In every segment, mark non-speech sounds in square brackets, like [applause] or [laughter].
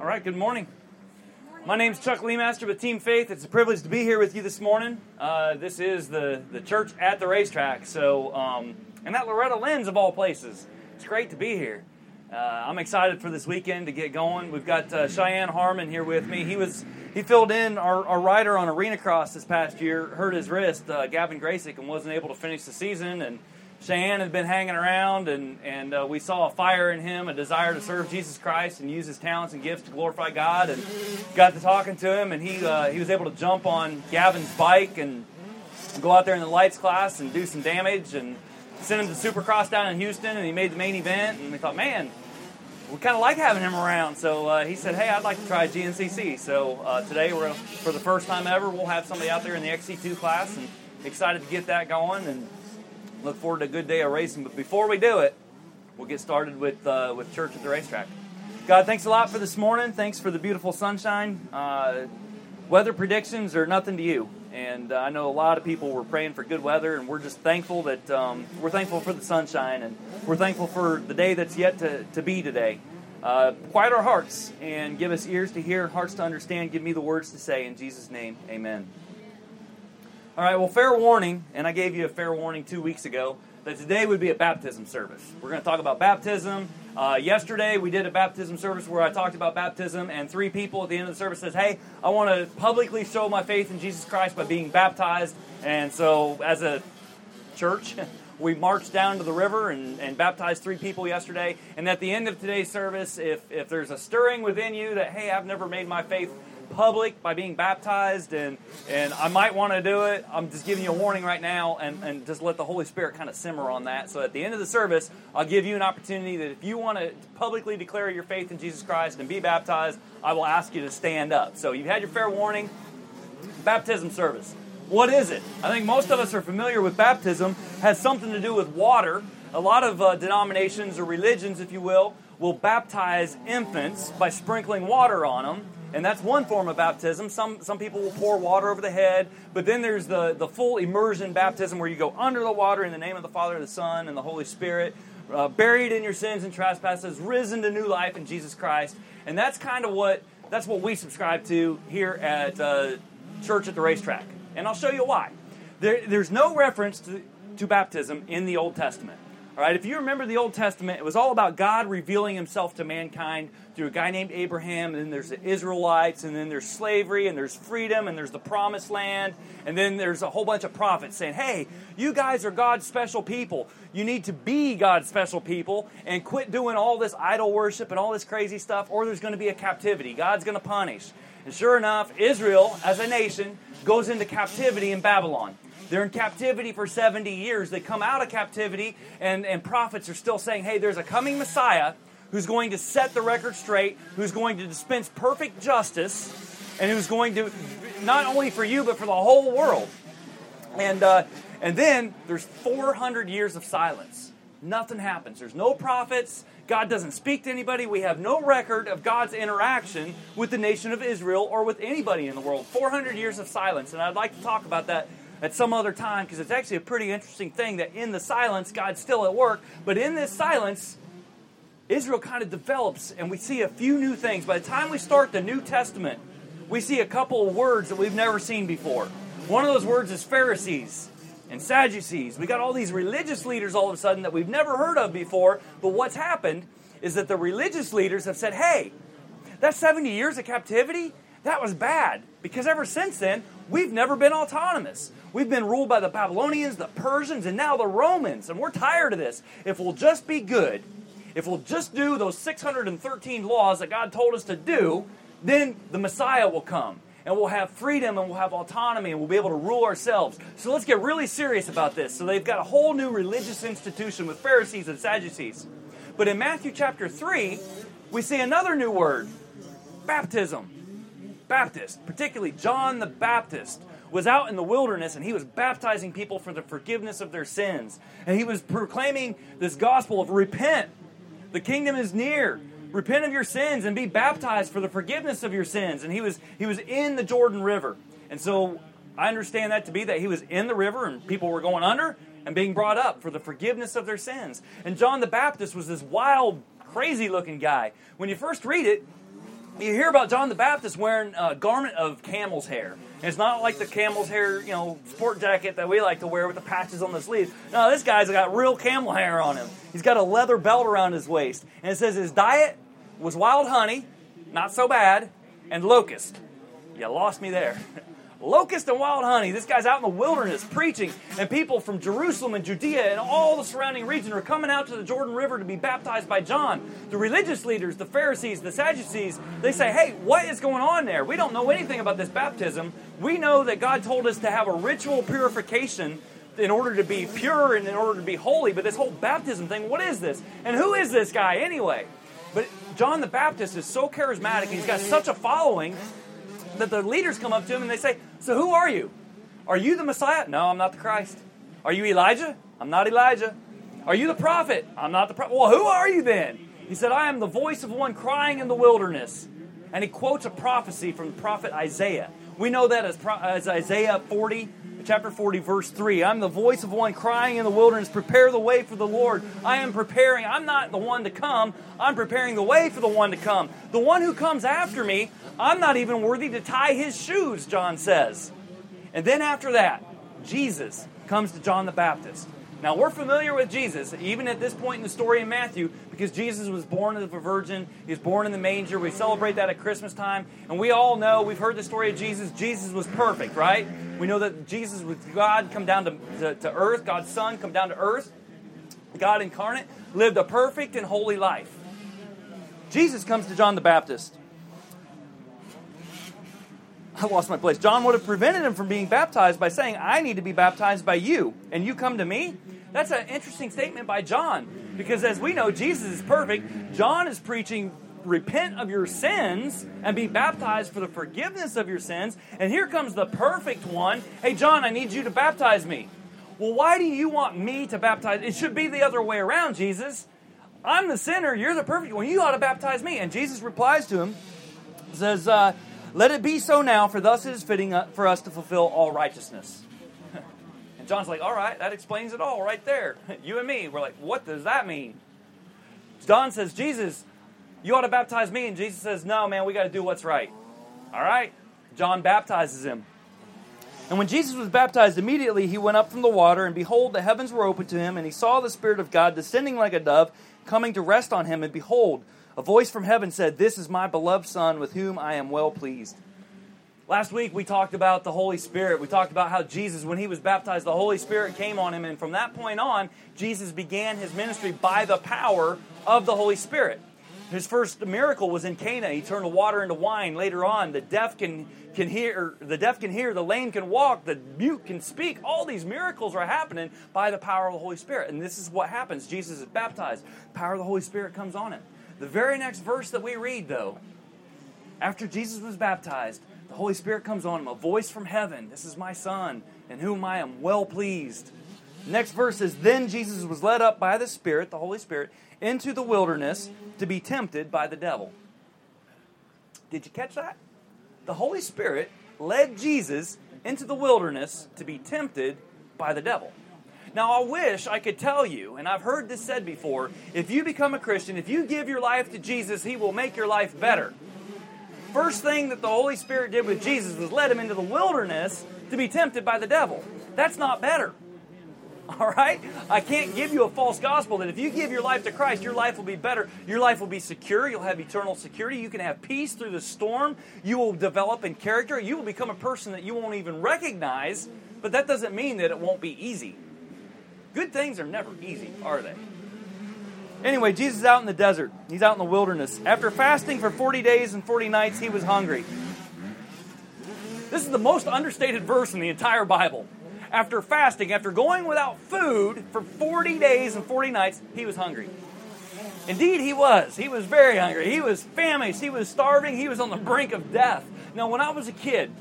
All right, good morning. My name's Chuck Leemaster with Team Faith. It's a privilege to be here with you this morning. Uh, this is the, the church at the racetrack. So, um, and that Loretta Lynn's of all places. It's great to be here. Uh, I'm excited for this weekend to get going. We've got uh, Cheyenne Harmon here with me. He was he filled in our, our rider on Arena Cross this past year, hurt his wrist, uh, Gavin Graysick, and wasn't able to finish the season. And Cheyenne had been hanging around, and, and uh, we saw a fire in him, a desire to serve Jesus Christ and use his talents and gifts to glorify God. And got to talking to him, and he, uh, he was able to jump on Gavin's bike and go out there in the lights class and do some damage. And sent him to Supercross down in Houston, and he made the main event. And we thought, man, we kind of like having him around. So uh, he said, hey, I'd like to try GNCC. So uh, today, we're for the first time ever, we'll have somebody out there in the XC2 class, and excited to get that going. And Look forward to a good day of racing. But before we do it, we'll get started with uh, with church at the racetrack. God, thanks a lot for this morning. Thanks for the beautiful sunshine. Uh, weather predictions are nothing to you, and uh, I know a lot of people were praying for good weather, and we're just thankful that um, we're thankful for the sunshine, and we're thankful for the day that's yet to, to be today. Uh, quiet our hearts and give us ears to hear, hearts to understand. Give me the words to say. In Jesus' name, amen. All right, well, fair warning, and I gave you a fair warning two weeks ago that today would be a baptism service. We're going to talk about baptism. Uh, yesterday, we did a baptism service where I talked about baptism, and three people at the end of the service says, "Hey, I want to publicly show my faith in Jesus Christ by being baptized." And so, as a church, [laughs] we marched down to the river and, and baptized three people yesterday. And at the end of today's service, if if there's a stirring within you that, "Hey, I've never made my faith public by being baptized, and, and I might want to do it. I'm just giving you a warning right now, and, and just let the Holy Spirit kind of simmer on that. So at the end of the service, I'll give you an opportunity that if you want to publicly declare your faith in Jesus Christ and be baptized, I will ask you to stand up. So you've had your fair warning. Baptism service. What is it? I think most of us are familiar with baptism. It has something to do with water. A lot of uh, denominations or religions, if you will, will baptize infants by sprinkling water on them and that's one form of baptism. Some, some people will pour water over the head, but then there's the, the full immersion baptism where you go under the water in the name of the Father, the Son, and the Holy Spirit, uh, buried in your sins and trespasses, risen to new life in Jesus Christ. And that's kind of what that's what we subscribe to here at uh, Church at the Racetrack. And I'll show you why. There, there's no reference to, to baptism in the Old Testament. All right, if you remember the Old Testament, it was all about God revealing himself to mankind through a guy named Abraham, and then there's the Israelites, and then there's slavery, and there's freedom, and there's the promised land, and then there's a whole bunch of prophets saying, hey, you guys are God's special people. You need to be God's special people and quit doing all this idol worship and all this crazy stuff, or there's going to be a captivity. God's going to punish. And sure enough, Israel, as a nation, goes into captivity in Babylon. They're in captivity for 70 years. They come out of captivity, and, and prophets are still saying, hey, there's a coming Messiah who's going to set the record straight, who's going to dispense perfect justice, and who's going to, not only for you, but for the whole world. And, uh, and then there's 400 years of silence. Nothing happens. There's no prophets. God doesn't speak to anybody. We have no record of God's interaction with the nation of Israel or with anybody in the world. 400 years of silence. And I'd like to talk about that at some other time because it's actually a pretty interesting thing that in the silence, God's still at work. But in this silence, Israel kind of develops and we see a few new things. By the time we start the New Testament, we see a couple of words that we've never seen before. One of those words is Pharisees and Sadducees. We got all these religious leaders all of a sudden that we've never heard of before. But what's happened is that the religious leaders have said, hey, that 70 years of captivity, that was bad. Because ever since then, we've never been autonomous. We've been ruled by the Babylonians, the Persians, and now the Romans, and we're tired of this. If we'll just be good, if we'll just do those 613 laws that God told us to do, then the Messiah will come. And we'll have freedom and we'll have autonomy and we'll be able to rule ourselves. So let's get really serious about this. So they've got a whole new religious institution with Pharisees and Sadducees. But in Matthew chapter 3, we see another new word baptism. Baptist, particularly John the Baptist was out in the wilderness and he was baptizing people for the forgiveness of their sins. And he was proclaiming this gospel of repent. The kingdom is near. Repent of your sins and be baptized for the forgiveness of your sins. And he was he was in the Jordan River. And so I understand that to be that he was in the river and people were going under and being brought up for the forgiveness of their sins. And John the Baptist was this wild, crazy looking guy. When you first read it, you hear about John the Baptist wearing a garment of camel's hair. It's not like the camel's hair, you know, sport jacket that we like to wear with the patches on the sleeves. No, this guy's got real camel hair on him. He's got a leather belt around his waist. And it says his diet was wild honey, not so bad, and locust. You lost me there. [laughs] locust and wild honey. This guy's out in the wilderness preaching, and people from Jerusalem and Judea and all the surrounding region are coming out to the Jordan River to be baptized by John. The religious leaders, the Pharisees, the Sadducees, they say, Hey, what is going on there? We don't know anything about this baptism. We know that God told us to have a ritual purification in order to be pure and in order to be holy, but this whole baptism thing, what is this? And who is this guy anyway? But John the Baptist is so charismatic, he's got such a following that the leaders come up to him and they say, So who are you? Are you the Messiah? No, I'm not the Christ. Are you Elijah? I'm not Elijah. Are you the prophet? I'm not the prophet. Well, who are you then? He said, I am the voice of one crying in the wilderness. And he quotes a prophecy from the prophet Isaiah. We know that as, as Isaiah 40, chapter 40, verse 3. I'm the voice of one crying in the wilderness, prepare the way for the Lord. I am preparing. I'm not the one to come, I'm preparing the way for the one to come. The one who comes after me, I'm not even worthy to tie his shoes, John says. And then after that, Jesus comes to John the Baptist. Now, we're familiar with Jesus, even at this point in the story in Matthew, because Jesus was born of a virgin. He was born in the manger. We celebrate that at Christmas time. And we all know, we've heard the story of Jesus. Jesus was perfect, right? We know that Jesus was God come down to, to, to earth, God's Son come down to earth. God incarnate lived a perfect and holy life. Jesus comes to John the Baptist. I lost my place. John would have prevented him from being baptized by saying, I need to be baptized by you, and you come to me? That's an interesting statement by John, because as we know, Jesus is perfect. John is preaching, repent of your sins and be baptized for the forgiveness of your sins. And here comes the perfect one. Hey, John, I need you to baptize me. Well, why do you want me to baptize? It should be the other way around, Jesus. I'm the sinner, you're the perfect one. You ought to baptize me. And Jesus replies to him, says, uh, let it be so now, for thus it is fitting uh, for us to fulfill all righteousness. [laughs] and John's like, all right, that explains it all right there. [laughs] You and me, we're like, what does that mean? John says, Jesus, you ought to baptize me. And Jesus says, no, man, we got to do what's right. All right? John baptizes him. And when Jesus was baptized, immediately he went up from the water, and behold, the heavens were opened to him, and he saw the Spirit of God descending like a dove, coming to rest on him. And behold, a voice from heaven said, This is my beloved Son with whom I am well pleased. Last week we talked about the Holy Spirit. We talked about how Jesus, when he was baptized, the Holy Spirit came on him. And from that point on, Jesus began his ministry by the power of the Holy Spirit. His first miracle was in Cana. He turned water into wine. Later on, the deaf can, can hear, the deaf can hear, the lame can walk, the mute can speak. All these miracles are happening by the power of the Holy Spirit. And this is what happens. Jesus is baptized. Power of the Holy Spirit comes on him. The very next verse that we read, though, after Jesus was baptized, the Holy Spirit comes on him, a voice from heaven This is my Son, in whom I am well pleased. Next verse says, Then Jesus was led up by the Spirit, the Holy Spirit, into the wilderness to be tempted by the devil. Did you catch that? The Holy Spirit led Jesus into the wilderness to be tempted by the devil. Now, I wish I could tell you, and I've heard this said before if you become a Christian, if you give your life to Jesus, He will make your life better. First thing that the Holy Spirit did with Jesus was led him into the wilderness to be tempted by the devil. That's not better. [laughs] All right? I can't give you a false gospel that if you give your life to Christ, your life will be better. Your life will be secure. You'll have eternal security. You can have peace through the storm. You will develop in character. You will become a person that you won't even recognize, but that doesn't mean that it won't be easy. Good things are never easy, are they? Anyway, Jesus is out in the desert. He's out in the wilderness. After fasting for 40 days and 40 nights, he was hungry. This is the most understated verse in the entire Bible. After fasting, after going without food for 40 days and 40 nights, he was hungry. Indeed, he was. He was very hungry. He was famished. He was starving. He was on the brink of death. Now, when I was a kid,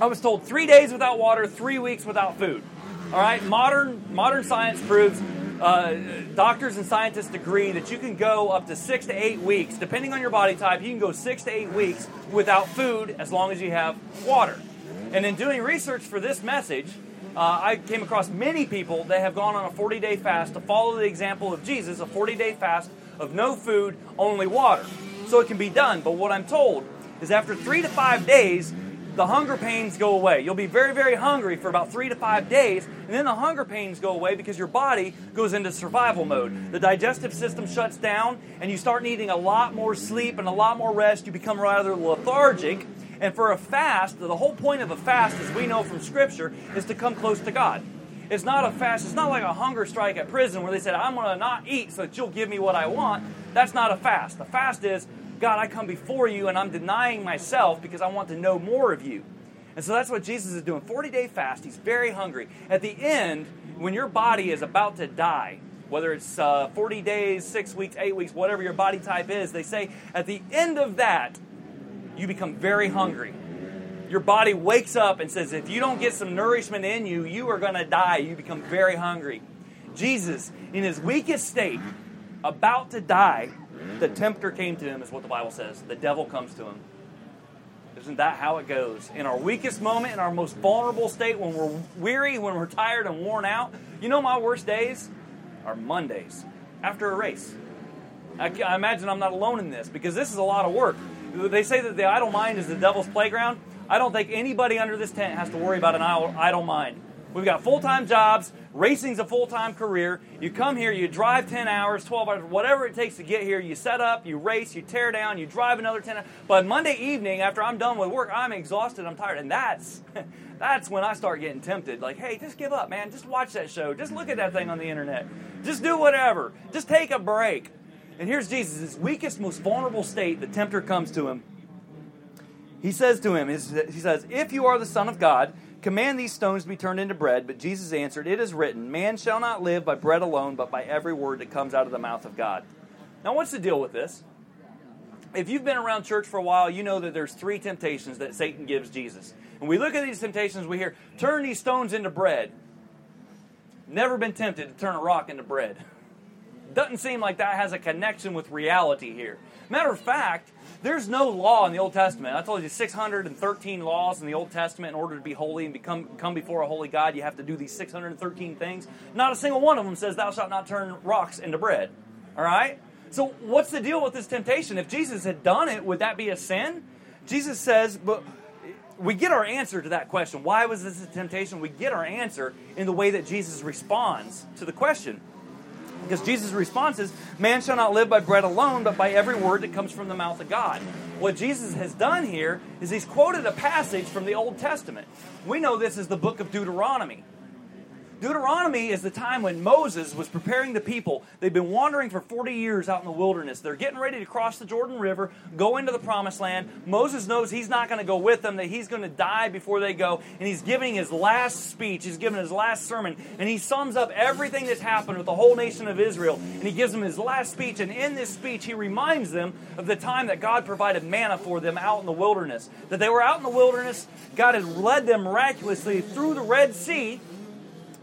I was told three days without water, three weeks without food. All right, modern modern science proves uh, doctors and scientists agree that you can go up to six to eight weeks, depending on your body type. You can go six to eight weeks without food as long as you have water. And in doing research for this message, uh, I came across many people that have gone on a 40 day fast to follow the example of Jesus, a 40 day fast of no food, only water. so it can be done. But what I'm told is after three to five days, the hunger pains go away. You'll be very, very hungry for about three to five days, and then the hunger pains go away because your body goes into survival mode. The digestive system shuts down, and you start needing a lot more sleep and a lot more rest. You become rather lethargic. And for a fast, the whole point of a fast, as we know from Scripture, is to come close to God. It's not a fast, it's not like a hunger strike at prison where they said, I'm going to not eat so that you'll give me what I want. That's not a fast. The fast is, God, I come before you and I'm denying myself because I want to know more of you. And so that's what Jesus is doing. 40 day fast. He's very hungry. At the end, when your body is about to die, whether it's uh, 40 days, six weeks, eight weeks, whatever your body type is, they say at the end of that, you become very hungry. Your body wakes up and says, if you don't get some nourishment in you, you are going to die. You become very hungry. Jesus, in his weakest state, about to die, the tempter came to him, is what the Bible says. The devil comes to him. Isn't that how it goes? In our weakest moment, in our most vulnerable state, when we're weary, when we're tired and worn out, you know my worst days are Mondays after a race. I, I imagine I'm not alone in this because this is a lot of work. They say that the idle mind is the devil's playground. I don't think anybody under this tent has to worry about an idle mind. We've got full time jobs. Racing's a full time career. You come here, you drive 10 hours, 12 hours, whatever it takes to get here. You set up, you race, you tear down, you drive another 10 hours. But Monday evening, after I'm done with work, I'm exhausted, I'm tired. And that's, [laughs] that's when I start getting tempted. Like, hey, just give up, man. Just watch that show. Just look at that thing on the internet. Just do whatever. Just take a break. And here's Jesus, his weakest, most vulnerable state. The tempter comes to him. He says to him, he says, If you are the Son of God, Command these stones to be turned into bread. But Jesus answered, It is written, Man shall not live by bread alone, but by every word that comes out of the mouth of God. Now, what's the deal with this? If you've been around church for a while, you know that there's three temptations that Satan gives Jesus. And we look at these temptations, we hear, Turn these stones into bread. Never been tempted to turn a rock into bread. Doesn't seem like that has a connection with reality here. Matter of fact, there's no law in the Old Testament. I told you 613 laws in the Old Testament. In order to be holy and become come before a holy God, you have to do these 613 things. Not a single one of them says, "Thou shalt not turn rocks into bread." All right. So what's the deal with this temptation? If Jesus had done it, would that be a sin? Jesus says, but we get our answer to that question. Why was this a temptation? We get our answer in the way that Jesus responds to the question. Because Jesus' response is, Man shall not live by bread alone, but by every word that comes from the mouth of God. What Jesus has done here is he's quoted a passage from the Old Testament. We know this is the book of Deuteronomy. Deuteronomy is the time when Moses was preparing the people. They've been wandering for 40 years out in the wilderness. They're getting ready to cross the Jordan River, go into the promised land. Moses knows he's not going to go with them, that he's going to die before they go. And he's giving his last speech, he's giving his last sermon, and he sums up everything that's happened with the whole nation of Israel. And he gives them his last speech. And in this speech, he reminds them of the time that God provided manna for them out in the wilderness. That they were out in the wilderness, God had led them miraculously through the Red Sea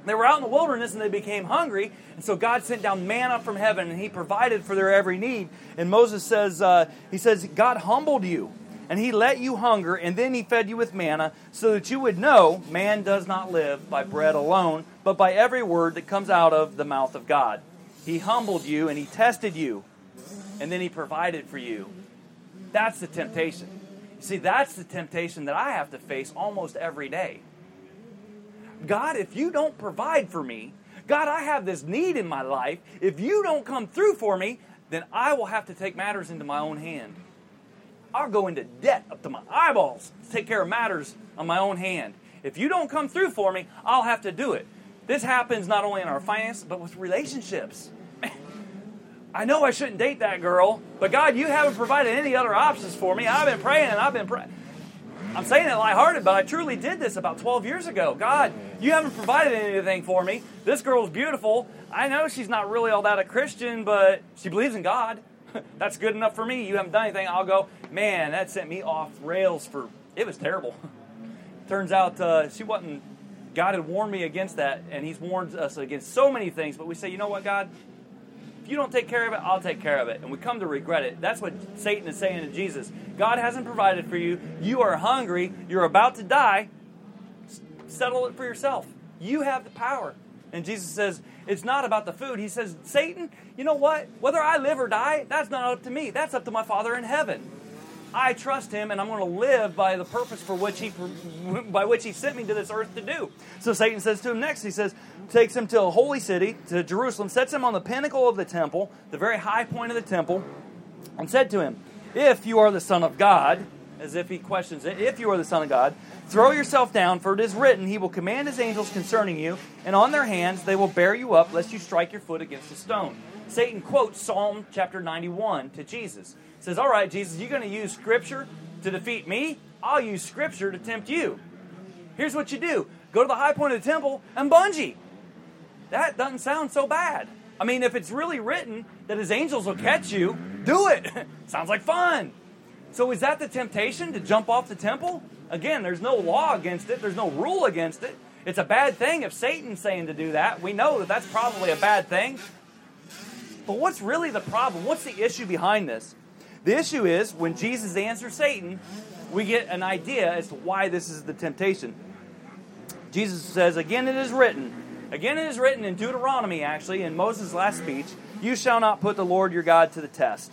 they were out in the wilderness and they became hungry, and so God sent down manna from heaven and He provided for their every need. And Moses says, uh, He says, God humbled you and He let you hunger, and then He fed you with manna, so that you would know man does not live by bread alone, but by every word that comes out of the mouth of God. He humbled you and He tested you, and then He provided for you. That's the temptation. You see, that's the temptation that I have to face almost every day. God, if you don't provide for me, God, I have this need in my life. If you don't come through for me, then I will have to take matters into my own hand. I'll go into debt up to my eyeballs to take care of matters on my own hand. If you don't come through for me, I'll have to do it. This happens not only in our finances, but with relationships. [laughs] I know I shouldn't date that girl, but God, you haven't provided any other options for me. I've been praying and I've been praying. I'm saying it lighthearted, but I truly did this about 12 years ago. God, you haven't provided anything for me. This girl's beautiful. I know she's not really all that a Christian, but she believes in God. [laughs] That's good enough for me. You haven't done anything. I'll go, man, that sent me off rails for, it was terrible. [laughs] Turns out uh, she wasn't, God had warned me against that, and He's warned us against so many things, but we say, you know what, God? If you don't take care of it, I'll take care of it. And we come to regret it. That's what Satan is saying to Jesus. God hasn't provided for you. You are hungry. You're about to die. Settle it for yourself. You have the power. And Jesus says, It's not about the food. He says, Satan, you know what? Whether I live or die, that's not up to me. That's up to my Father in heaven. I trust him and I'm going to live by the purpose for which he by which he sent me to this earth to do. So Satan says to him next, he says, takes him to a holy city, to Jerusalem, sets him on the pinnacle of the temple, the very high point of the temple, and said to him, If you are the Son of God, as if he questions it, if you are the Son of God, throw yourself down, for it is written, He will command His angels concerning you, and on their hands they will bear you up, lest you strike your foot against a stone. Satan quotes Psalm chapter 91 to Jesus. Says, All right, Jesus, you're going to use Scripture to defeat me? I'll use Scripture to tempt you. Here's what you do go to the high point of the temple and bungee. That doesn't sound so bad. I mean, if it's really written that his angels will catch you, do it. [laughs] Sounds like fun. So, is that the temptation to jump off the temple? Again, there's no law against it, there's no rule against it. It's a bad thing if Satan's saying to do that. We know that that's probably a bad thing. But what's really the problem? What's the issue behind this? The issue is when Jesus answers Satan, we get an idea as to why this is the temptation. Jesus says, Again, it is written, again, it is written in Deuteronomy, actually, in Moses' last speech, you shall not put the Lord your God to the test.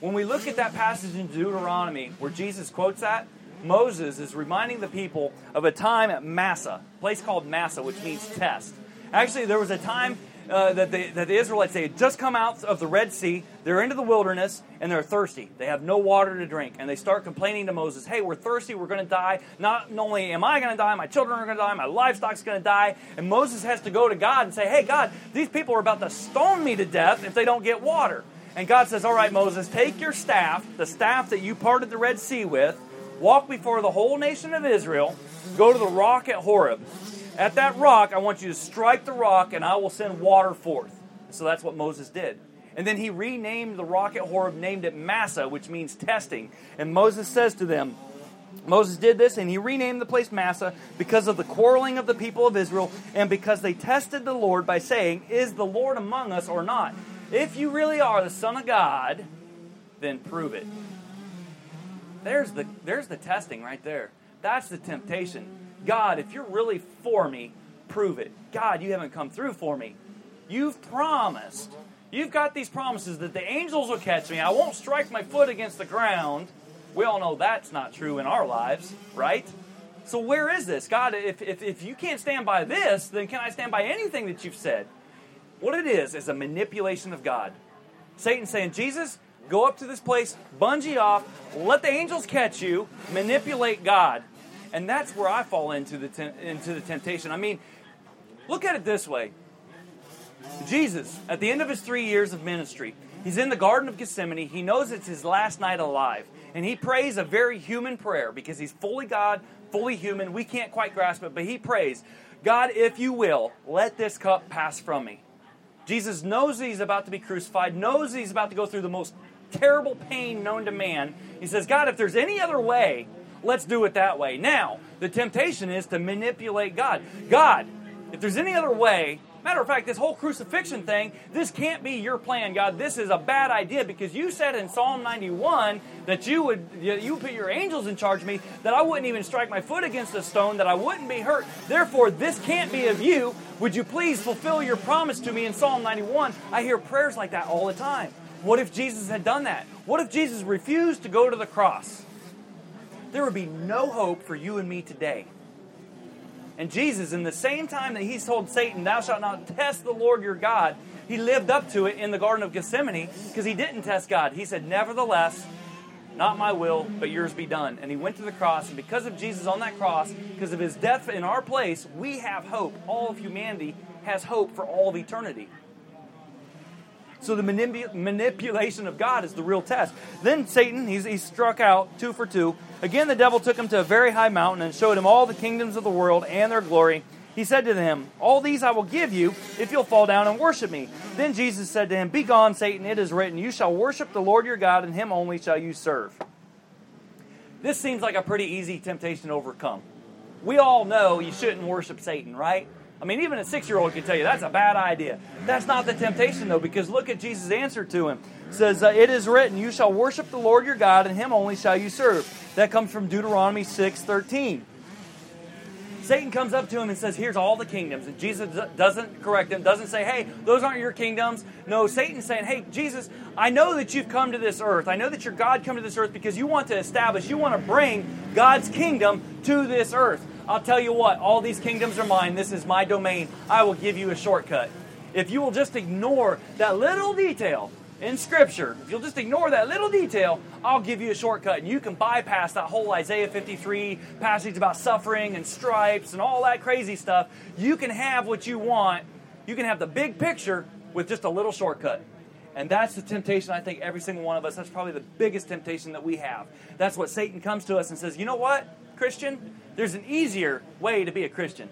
When we look at that passage in Deuteronomy where Jesus quotes that, Moses is reminding the people of a time at Massah, a place called Massah, which means test. Actually, there was a time uh, that, the, that the Israelites they had just come out of the Red Sea, they're into the wilderness, and they're thirsty. They have no water to drink, and they start complaining to Moses, "Hey, we're thirsty. We're going to die. Not only am I going to die, my children are going to die, my livestock's going to die." And Moses has to go to God and say, "Hey, God, these people are about to stone me to death if they don't get water." And God says, All right, Moses, take your staff, the staff that you parted the Red Sea with, walk before the whole nation of Israel, go to the rock at Horeb. At that rock, I want you to strike the rock, and I will send water forth. So that's what Moses did. And then he renamed the rock at Horeb, named it Massah, which means testing. And Moses says to them, Moses did this and he renamed the place Massah because of the quarreling of the people of Israel and because they tested the Lord by saying, Is the Lord among us or not? If you really are the Son of God, then prove it. There's the, there's the testing right there. That's the temptation. God, if you're really for me, prove it. God, you haven't come through for me. You've promised. You've got these promises that the angels will catch me. I won't strike my foot against the ground. We all know that's not true in our lives, right? So, where is this? God, if, if, if you can't stand by this, then can I stand by anything that you've said? What it is, is a manipulation of God. Satan saying, Jesus, go up to this place, bungee off, let the angels catch you, manipulate God. And that's where I fall into the, into the temptation. I mean, look at it this way Jesus, at the end of his three years of ministry, he's in the Garden of Gethsemane. He knows it's his last night alive. And he prays a very human prayer because he's fully God, fully human. We can't quite grasp it, but he prays, God, if you will, let this cup pass from me. Jesus knows he's about to be crucified, knows he's about to go through the most terrible pain known to man. He says, God, if there's any other way, let's do it that way. Now, the temptation is to manipulate God. God, if there's any other way, matter of fact, this whole crucifixion thing, this can't be your plan, God. This is a bad idea because you said in Psalm 91 that you would you put your angels in charge of me, that I wouldn't even strike my foot against a stone, that I wouldn't be hurt. Therefore, this can't be of you. Would you please fulfill your promise to me in Psalm 91? I hear prayers like that all the time. What if Jesus had done that? What if Jesus refused to go to the cross? There would be no hope for you and me today. And Jesus, in the same time that he's told Satan, Thou shalt not test the Lord your God, he lived up to it in the Garden of Gethsemane because he didn't test God. He said, Nevertheless, not my will, but yours be done. And he went to the cross, and because of Jesus on that cross, because of his death in our place, we have hope. All of humanity has hope for all of eternity. So the manip- manipulation of God is the real test. Then Satan, he's, he's struck out two for two. Again, the devil took him to a very high mountain and showed him all the kingdoms of the world and their glory. He said to him, All these I will give you if you'll fall down and worship me. Then Jesus said to him, Begone, Satan, it is written, You shall worship the Lord your God, and him only shall you serve. This seems like a pretty easy temptation to overcome. We all know you shouldn't worship Satan, right? I mean, even a six year old can tell you that's a bad idea. That's not the temptation, though, because look at Jesus' answer to him. Says, It is written, You shall worship the Lord your God, and him only shall you serve. That comes from Deuteronomy 6 13. Satan comes up to him and says, Here's all the kingdoms. And Jesus doesn't correct him, doesn't say, Hey, those aren't your kingdoms. No, Satan's saying, Hey, Jesus, I know that you've come to this earth. I know that your God come to this earth because you want to establish, you want to bring God's kingdom to this earth. I'll tell you what, all these kingdoms are mine. This is my domain. I will give you a shortcut. If you will just ignore that little detail in Scripture, if you'll just ignore that little detail, I'll give you a shortcut. And you can bypass that whole Isaiah 53 passage about suffering and stripes and all that crazy stuff. You can have what you want. You can have the big picture with just a little shortcut. And that's the temptation, I think, every single one of us. That's probably the biggest temptation that we have. That's what Satan comes to us and says, you know what, Christian? There's an easier way to be a Christian.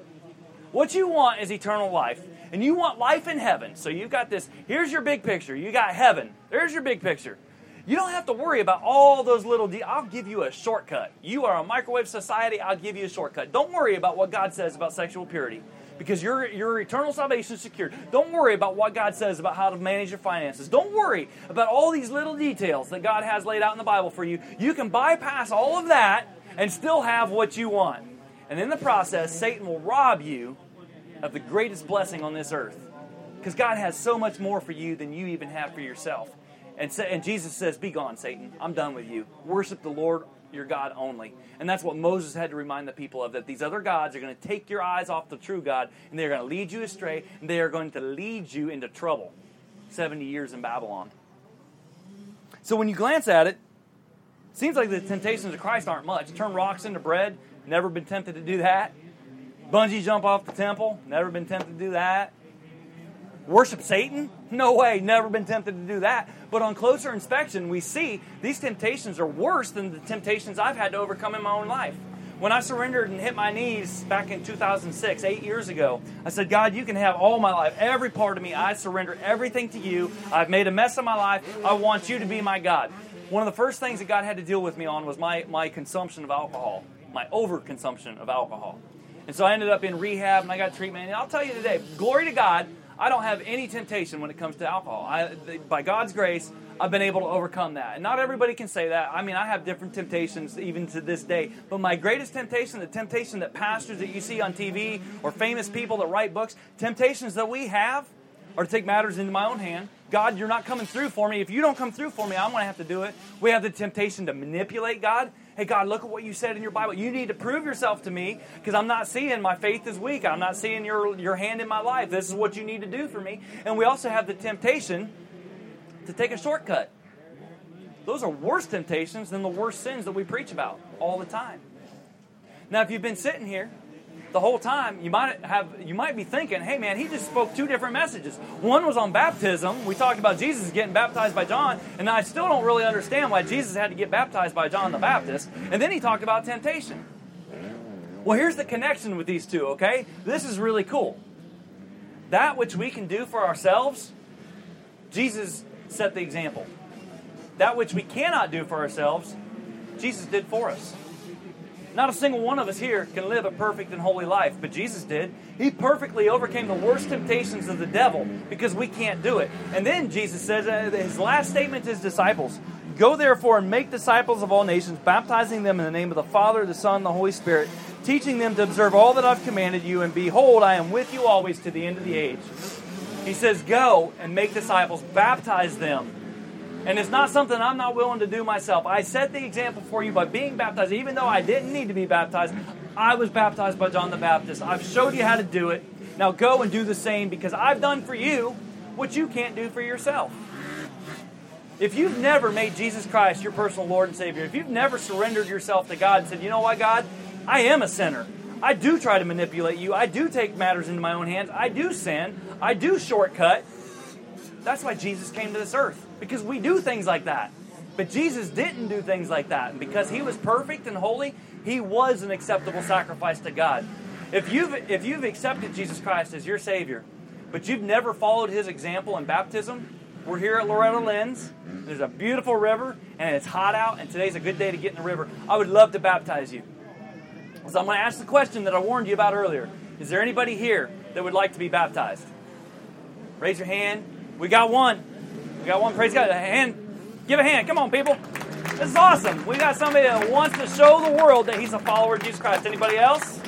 What you want is eternal life and you want life in heaven. So you've got this, here's your big picture. You got heaven. There's your big picture. You don't have to worry about all those little de- I'll give you a shortcut. You are a microwave society, I'll give you a shortcut. Don't worry about what God says about sexual purity because your, your eternal salvation is secured. Don't worry about what God says about how to manage your finances. Don't worry about all these little details that God has laid out in the Bible for you. You can bypass all of that and still have what you want. And in the process, Satan will rob you of the greatest blessing on this earth. Because God has so much more for you than you even have for yourself. And, and Jesus says, Be gone, Satan. I'm done with you. Worship the Lord your God only. And that's what Moses had to remind the people of that these other gods are going to take your eyes off the true God and they're going to lead you astray and they are going to lead you into trouble. 70 years in Babylon. So when you glance at it seems like the temptations of Christ aren't much. Turn rocks into bread, never been tempted to do that. Bungee jump off the temple? Never been tempted to do that. Worship Satan? No way, never been tempted to do that. But on closer inspection, we see these temptations are worse than the temptations I've had to overcome in my own life. When I surrendered and hit my knees back in 2006, eight years ago, I said, God, you can have all my life, every part of me. I surrender everything to you. I've made a mess of my life. I want you to be my God. One of the first things that God had to deal with me on was my, my consumption of alcohol, my overconsumption of alcohol. And so I ended up in rehab and I got treatment. And I'll tell you today, glory to God, I don't have any temptation when it comes to alcohol. I, by God's grace, I've been able to overcome that. And not everybody can say that. I mean, I have different temptations even to this day. But my greatest temptation, the temptation that pastors that you see on TV or famous people that write books, temptations that we have are to take matters into my own hand. God, you're not coming through for me. If you don't come through for me, I'm going to have to do it. We have the temptation to manipulate God Hey, God, look at what you said in your Bible. You need to prove yourself to me because I'm not seeing my faith is weak. I'm not seeing your, your hand in my life. This is what you need to do for me. And we also have the temptation to take a shortcut. Those are worse temptations than the worst sins that we preach about all the time. Now, if you've been sitting here the whole time, you might have you might be thinking, "Hey, man, he just spoke two different messages. One was on baptism. We talked about Jesus getting baptized by John, and I still don't really understand why Jesus had to get baptized by John the Baptist. And then he talked about temptation. Well, here's the connection with these two. Okay, this is really cool. That which we can do for ourselves, Jesus set the example. That which we cannot do for ourselves, Jesus did for us. Not a single one of us here can live a perfect and holy life, but Jesus did. He perfectly overcame the worst temptations of the devil because we can't do it. And then Jesus says, uh, his last statement to his disciples Go therefore and make disciples of all nations, baptizing them in the name of the Father, the Son, and the Holy Spirit, teaching them to observe all that I've commanded you, and behold, I am with you always to the end of the age. He says, Go and make disciples, baptize them and it's not something I'm not willing to do myself. I set the example for you by being baptized. Even though I didn't need to be baptized, I was baptized by John the Baptist. I've showed you how to do it. Now go and do the same because I've done for you what you can't do for yourself. If you've never made Jesus Christ your personal Lord and Savior, if you've never surrendered yourself to God and said, you know what, God, I am a sinner. I do try to manipulate you. I do take matters into my own hands. I do sin. I do shortcut. That's why Jesus came to this earth, because we do things like that. But Jesus didn't do things like that. And because he was perfect and holy, he was an acceptable sacrifice to God. If you've, if you've accepted Jesus Christ as your Savior, but you've never followed his example in baptism, we're here at Loretta Lynn's. There's a beautiful river, and it's hot out, and today's a good day to get in the river. I would love to baptize you. So I'm going to ask the question that I warned you about earlier. Is there anybody here that would like to be baptized? Raise your hand. We got one. We got one. Praise God. A hand. Give a hand. Come on, people. This is awesome. We got somebody that wants to show the world that he's a follower of Jesus Christ. Anybody else?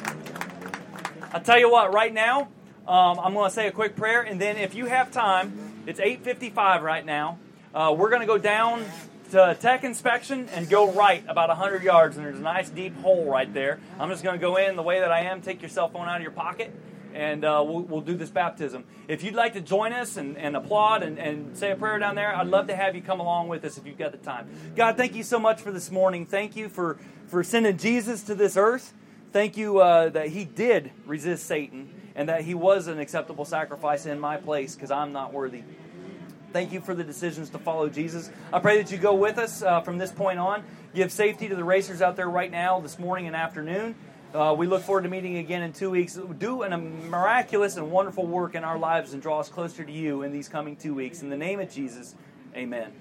I'll tell you what, right now, um, I'm going to say a quick prayer, and then if you have time, it's 8:55 right now. Uh, we're going to go down to tech inspection and go right about 100 yards, and there's a nice deep hole right there. I'm just going to go in the way that I am. Take your cell phone out of your pocket, and uh, we'll, we'll, do this baptism. If you'd like to join us and, and applaud and, and, say a prayer down there, I'd love to have you come along with us if you've got the time. God, thank you so much for this morning. Thank you for, for sending Jesus to this earth. Thank you uh, that he did resist Satan and that he was an acceptable sacrifice in my place because I'm not worthy. Thank you for the decisions to follow Jesus. I pray that you go with us uh, from this point on. Give safety to the racers out there right now, this morning and afternoon. Uh, we look forward to meeting again in two weeks. Do a miraculous and wonderful work in our lives and draw us closer to you in these coming two weeks. In the name of Jesus, amen.